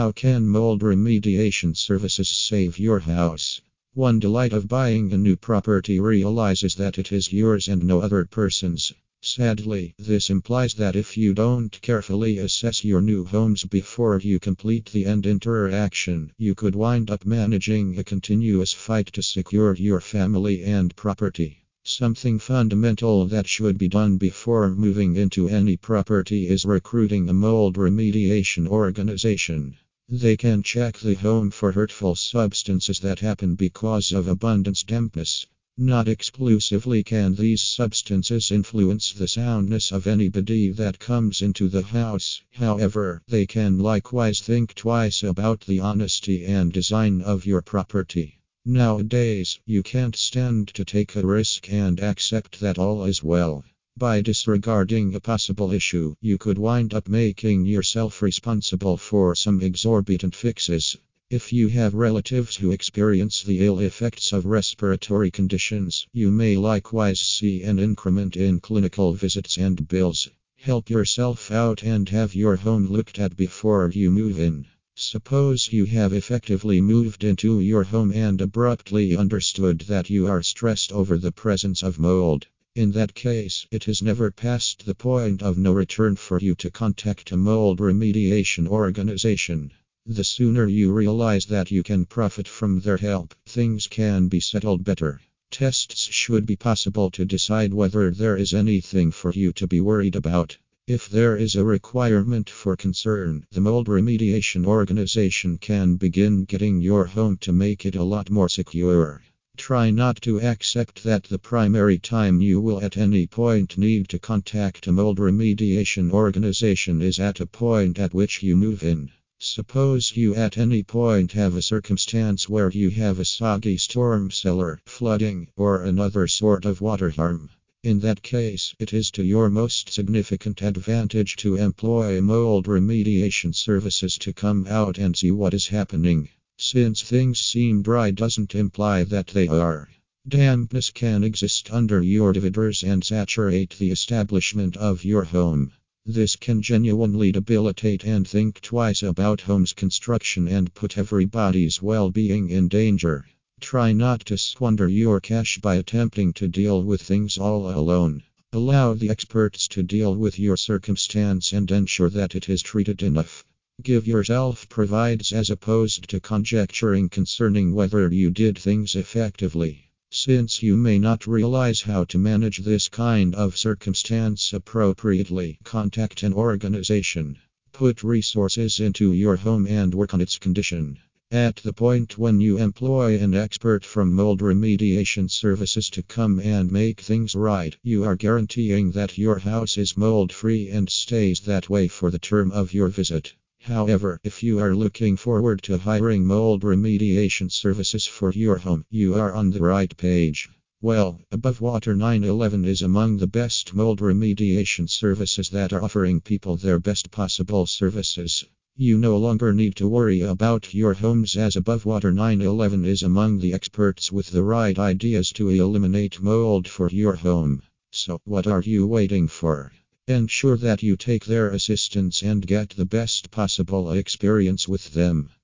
How can mold remediation services save your house? One delight of buying a new property realizes that it is yours and no other person's. Sadly, this implies that if you don't carefully assess your new homes before you complete the end interaction, you could wind up managing a continuous fight to secure your family and property. Something fundamental that should be done before moving into any property is recruiting a mold remediation organization. They can check the home for hurtful substances that happen because of abundance dampness. Not exclusively can these substances influence the soundness of anybody that comes into the house, however, they can likewise think twice about the honesty and design of your property. Nowadays, you can't stand to take a risk and accept that all is well. By disregarding a possible issue, you could wind up making yourself responsible for some exorbitant fixes. If you have relatives who experience the ill effects of respiratory conditions, you may likewise see an increment in clinical visits and bills. Help yourself out and have your home looked at before you move in. Suppose you have effectively moved into your home and abruptly understood that you are stressed over the presence of mold. In that case, it is never past the point of no return for you to contact a mold remediation organization. The sooner you realize that you can profit from their help, things can be settled better. Tests should be possible to decide whether there is anything for you to be worried about. If there is a requirement for concern, the mold remediation organization can begin getting your home to make it a lot more secure. Try not to accept that the primary time you will at any point need to contact a mold remediation organization is at a point at which you move in. Suppose you at any point have a circumstance where you have a soggy storm cellar, flooding, or another sort of water harm. In that case, it is to your most significant advantage to employ mold remediation services to come out and see what is happening. Since things seem dry doesn't imply that they are. Dampness can exist under your dividers and saturate the establishment of your home. This can genuinely debilitate and think twice about home's construction and put everybody's well being in danger. Try not to squander your cash by attempting to deal with things all alone. Allow the experts to deal with your circumstance and ensure that it is treated enough. Give yourself provides as opposed to conjecturing concerning whether you did things effectively. Since you may not realize how to manage this kind of circumstance appropriately, contact an organization. Put resources into your home and work on its condition. At the point when you employ an expert from mold remediation services to come and make things right, you are guaranteeing that your house is mold free and stays that way for the term of your visit. However, if you are looking forward to hiring mold remediation services for your home, you are on the right page. Well, Above Water 911 is among the best mold remediation services that are offering people their best possible services. You no longer need to worry about your homes as Above Water 911 is among the experts with the right ideas to eliminate mold for your home. So, what are you waiting for? Ensure that you take their assistance and get the best possible experience with them.